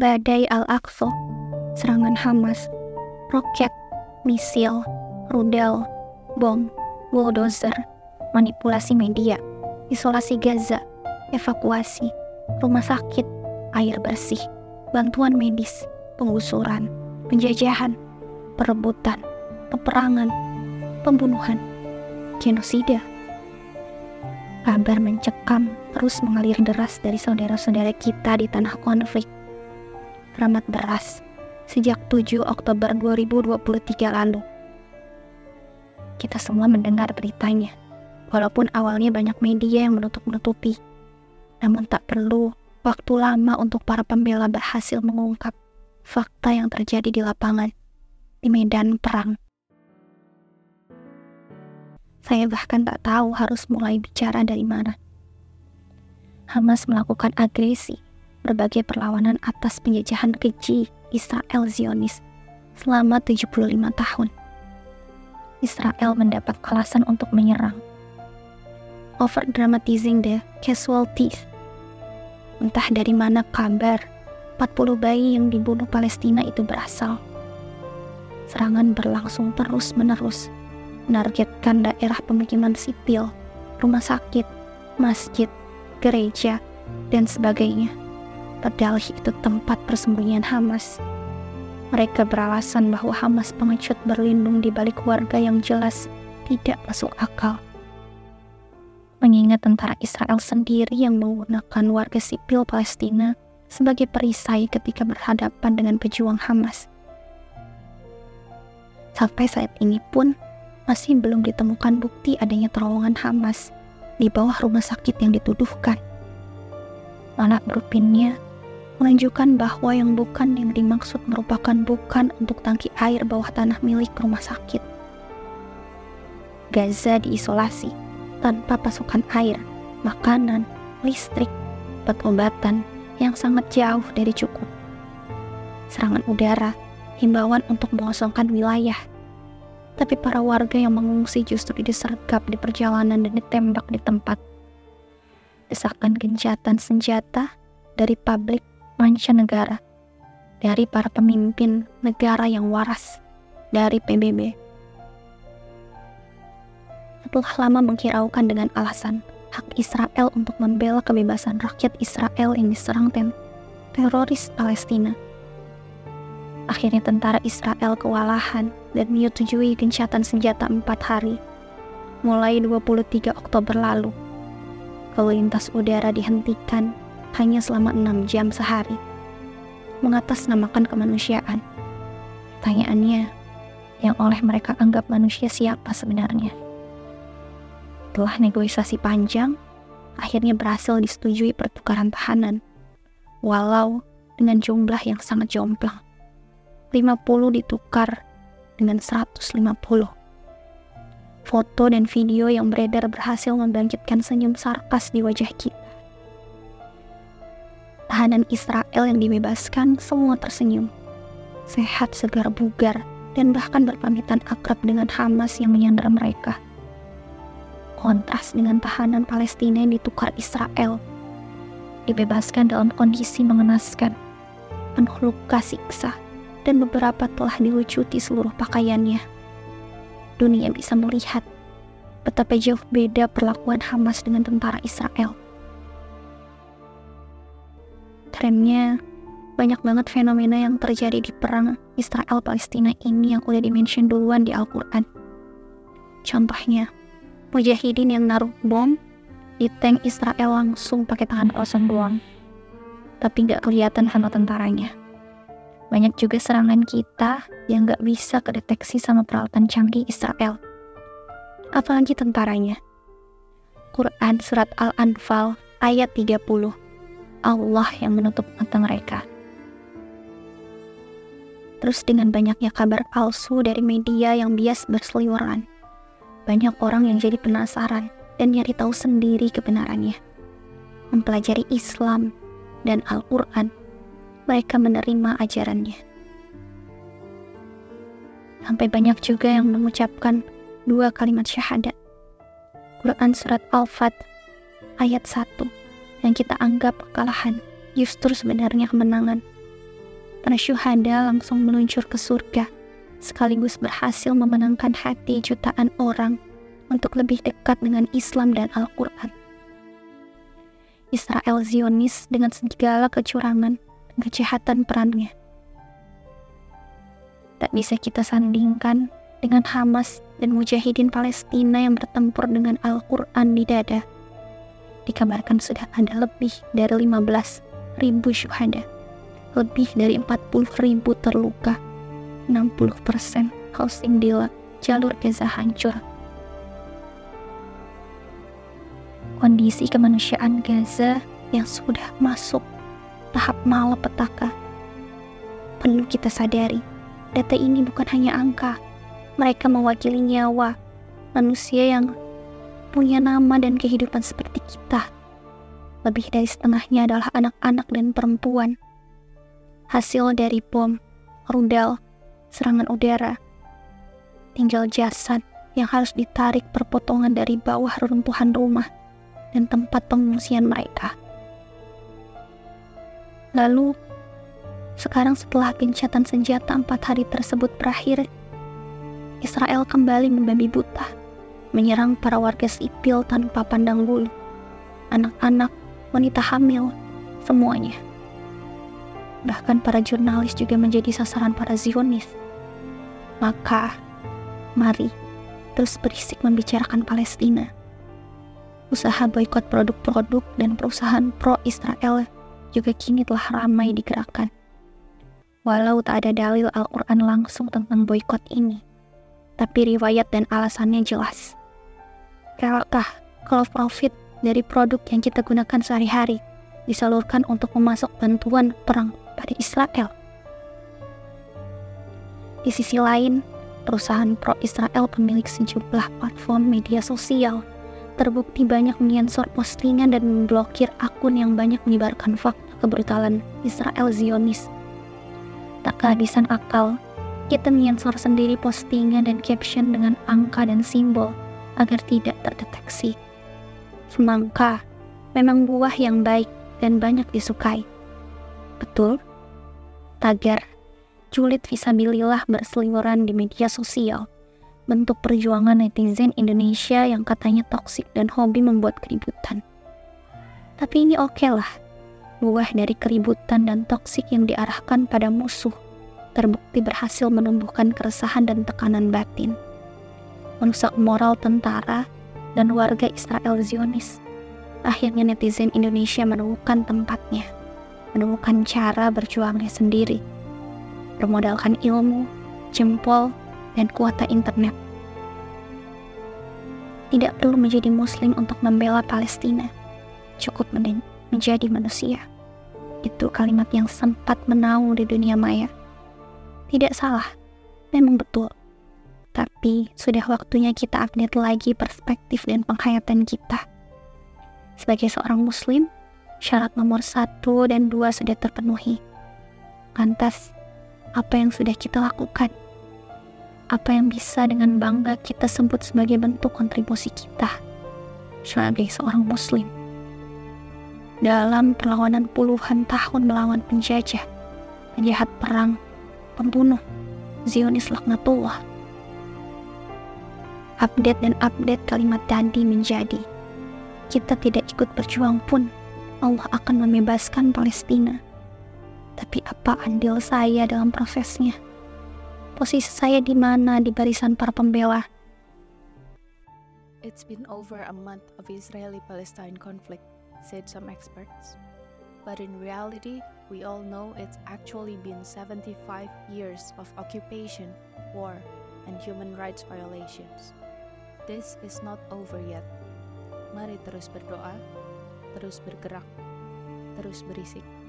badai Al-Aqsa, serangan Hamas, roket, misil, rudal, bom, bulldozer, manipulasi media, isolasi Gaza, evakuasi, rumah sakit, air bersih, bantuan medis, penggusuran, penjajahan, perebutan, peperangan, pembunuhan, genosida. Kabar mencekam terus mengalir deras dari saudara-saudara kita di tanah konflik. Ramat beras sejak 7 Oktober 2023 lalu. Kita semua mendengar beritanya, walaupun awalnya banyak media yang menutup-nutupi. Namun tak perlu waktu lama untuk para pembela berhasil mengungkap fakta yang terjadi di lapangan, di medan perang. Saya bahkan tak tahu harus mulai bicara dari mana. Hamas melakukan agresi, berbagai perlawanan atas penjajahan keji Israel Zionis selama 75 tahun. Israel mendapat alasan untuk menyerang. Over dramatizing the casualties. Entah dari mana kabar 40 bayi yang dibunuh Palestina itu berasal. Serangan berlangsung terus-menerus menargetkan daerah pemukiman sipil, rumah sakit, masjid, gereja, dan sebagainya. Padahal itu tempat persembunyian Hamas. Mereka beralasan bahwa Hamas pengecut berlindung di balik warga yang jelas tidak masuk akal. Mengingat tentara Israel sendiri yang menggunakan warga sipil Palestina sebagai perisai ketika berhadapan dengan pejuang Hamas. Sampai saat ini pun, masih belum ditemukan bukti adanya terowongan Hamas di bawah rumah sakit yang dituduhkan. Malah berpinnya menunjukkan bahwa yang bukan yang dimaksud merupakan bukan untuk tangki air bawah tanah milik rumah sakit. Gaza diisolasi tanpa pasokan air, makanan, listrik, obat-obatan yang sangat jauh dari cukup. Serangan udara, himbauan untuk mengosongkan wilayah tapi para warga yang mengungsi justru disergap di perjalanan dan ditembak di tempat. Desakan gencatan senjata dari publik mancanegara, dari para pemimpin negara yang waras, dari PBB. Setelah lama menghiraukan dengan alasan hak Israel untuk membela kebebasan rakyat Israel yang diserang ten teroris Palestina Akhirnya tentara Israel kewalahan dan menyetujui gencatan senjata empat hari, mulai 23 Oktober lalu. Lalu lintas udara dihentikan hanya selama enam jam sehari, mengatasnamakan kemanusiaan. Pertanyaannya, yang oleh mereka anggap manusia siapa sebenarnya? Setelah negosiasi panjang, akhirnya berhasil disetujui pertukaran tahanan, walau dengan jumlah yang sangat jomplang. 50 ditukar dengan 150. Foto dan video yang beredar berhasil membangkitkan senyum sarkas di wajah kita. Tahanan Israel yang dibebaskan semua tersenyum. Sehat, segar, bugar, dan bahkan berpamitan akrab dengan Hamas yang menyandra mereka. Kontras dengan tahanan Palestina yang ditukar Israel. Dibebaskan dalam kondisi mengenaskan, penuh luka siksa, dan beberapa telah dilucuti seluruh pakaiannya. Dunia bisa melihat betapa jauh beda perlakuan Hamas dengan tentara Israel. Trennya, banyak banget fenomena yang terjadi di perang Israel-Palestina ini yang udah dimention duluan di Al-Quran. Contohnya, mujahidin yang naruh bom di tank Israel langsung pakai tangan kosong doang. Tapi nggak kelihatan sama tentaranya. Banyak juga serangan kita yang gak bisa kedeteksi sama peralatan canggih Israel. Apalagi tentaranya. Quran Surat Al-Anfal ayat 30. Allah yang menutup mata mereka. Terus dengan banyaknya kabar palsu dari media yang bias berseliweran, banyak orang yang jadi penasaran dan nyari tahu sendiri kebenarannya. Mempelajari Islam dan Al-Quran mereka menerima ajarannya. Sampai banyak juga yang mengucapkan dua kalimat syahadat. Quran Surat Al-Fat ayat 1 yang kita anggap kekalahan justru sebenarnya kemenangan para syuhada langsung meluncur ke surga, sekaligus berhasil memenangkan hati jutaan orang untuk lebih dekat dengan Islam dan Al-Quran. Israel Zionis dengan segala kecurangan dan kejahatan perannya. Tak bisa kita sandingkan dengan Hamas dan mujahidin Palestina yang bertempur dengan Al-Quran di dada. Dikabarkan sudah ada lebih dari 15 ribu syuhada, lebih dari 40 ribu terluka, 60 persen housing di jalur Gaza hancur kondisi kemanusiaan Gaza yang sudah masuk tahap malapetaka. Perlu kita sadari, data ini bukan hanya angka. Mereka mewakili nyawa manusia yang punya nama dan kehidupan seperti kita. Lebih dari setengahnya adalah anak-anak dan perempuan. Hasil dari bom, rudal, serangan udara, tinggal jasad yang harus ditarik perpotongan dari bawah reruntuhan rumah dan tempat pengungsian mereka. Lalu, sekarang setelah gencatan senjata empat hari tersebut berakhir, Israel kembali membabi buta, menyerang para warga sipil tanpa pandang bulu, anak-anak, wanita hamil, semuanya. Bahkan para jurnalis juga menjadi sasaran para Zionis. Maka, mari terus berisik membicarakan Palestina usaha boykot produk-produk dan perusahaan pro-Israel juga kini telah ramai digerakkan. Walau tak ada dalil Al-Quran langsung tentang boykot ini, tapi riwayat dan alasannya jelas. Relakah kalau profit dari produk yang kita gunakan sehari-hari disalurkan untuk memasok bantuan perang pada Israel? Di sisi lain, perusahaan pro-Israel pemilik sejumlah platform media sosial terbukti banyak menyensor postingan dan memblokir akun yang banyak menyebarkan fakta kebrutalan Israel Zionis. Tak kehabisan akal, kita menyensor sendiri postingan dan caption dengan angka dan simbol agar tidak terdeteksi. Semangka memang buah yang baik dan banyak disukai. Betul? Tagar, julid visabilillah berseliweran di media sosial bentuk perjuangan netizen Indonesia yang katanya toksik dan hobi membuat keributan. Tapi ini oke okay lah, buah dari keributan dan toksik yang diarahkan pada musuh terbukti berhasil menumbuhkan keresahan dan tekanan batin. Merusak moral tentara dan warga Israel Zionis. Akhirnya netizen Indonesia menemukan tempatnya, menemukan cara berjuangnya sendiri. Bermodalkan ilmu, jempol, dan kuota internet. Tidak perlu menjadi muslim untuk membela Palestina. Cukup men menjadi manusia. Itu kalimat yang sempat menaung di dunia maya. Tidak salah, memang betul. Tapi sudah waktunya kita update lagi perspektif dan penghayatan kita. Sebagai seorang muslim, syarat nomor satu dan dua sudah terpenuhi. Lantas, apa yang sudah kita lakukan? apa yang bisa dengan bangga kita sebut sebagai bentuk kontribusi kita sebagai seorang muslim dalam perlawanan puluhan tahun melawan penjajah, penjahat perang, pembunuh, Zionis laknatullah. Update dan update kalimat tadi menjadi kita tidak ikut berjuang pun Allah akan membebaskan Palestina. Tapi apa andil saya dalam prosesnya? Posisi saya di mana di barisan para pembela? It's been over a month of Israeli-Palestine conflict, said some experts. But in reality, we all know it's actually been 75 years of occupation, war, and human rights violations. This is not over yet. Mari terus berdoa, terus bergerak, terus berisik.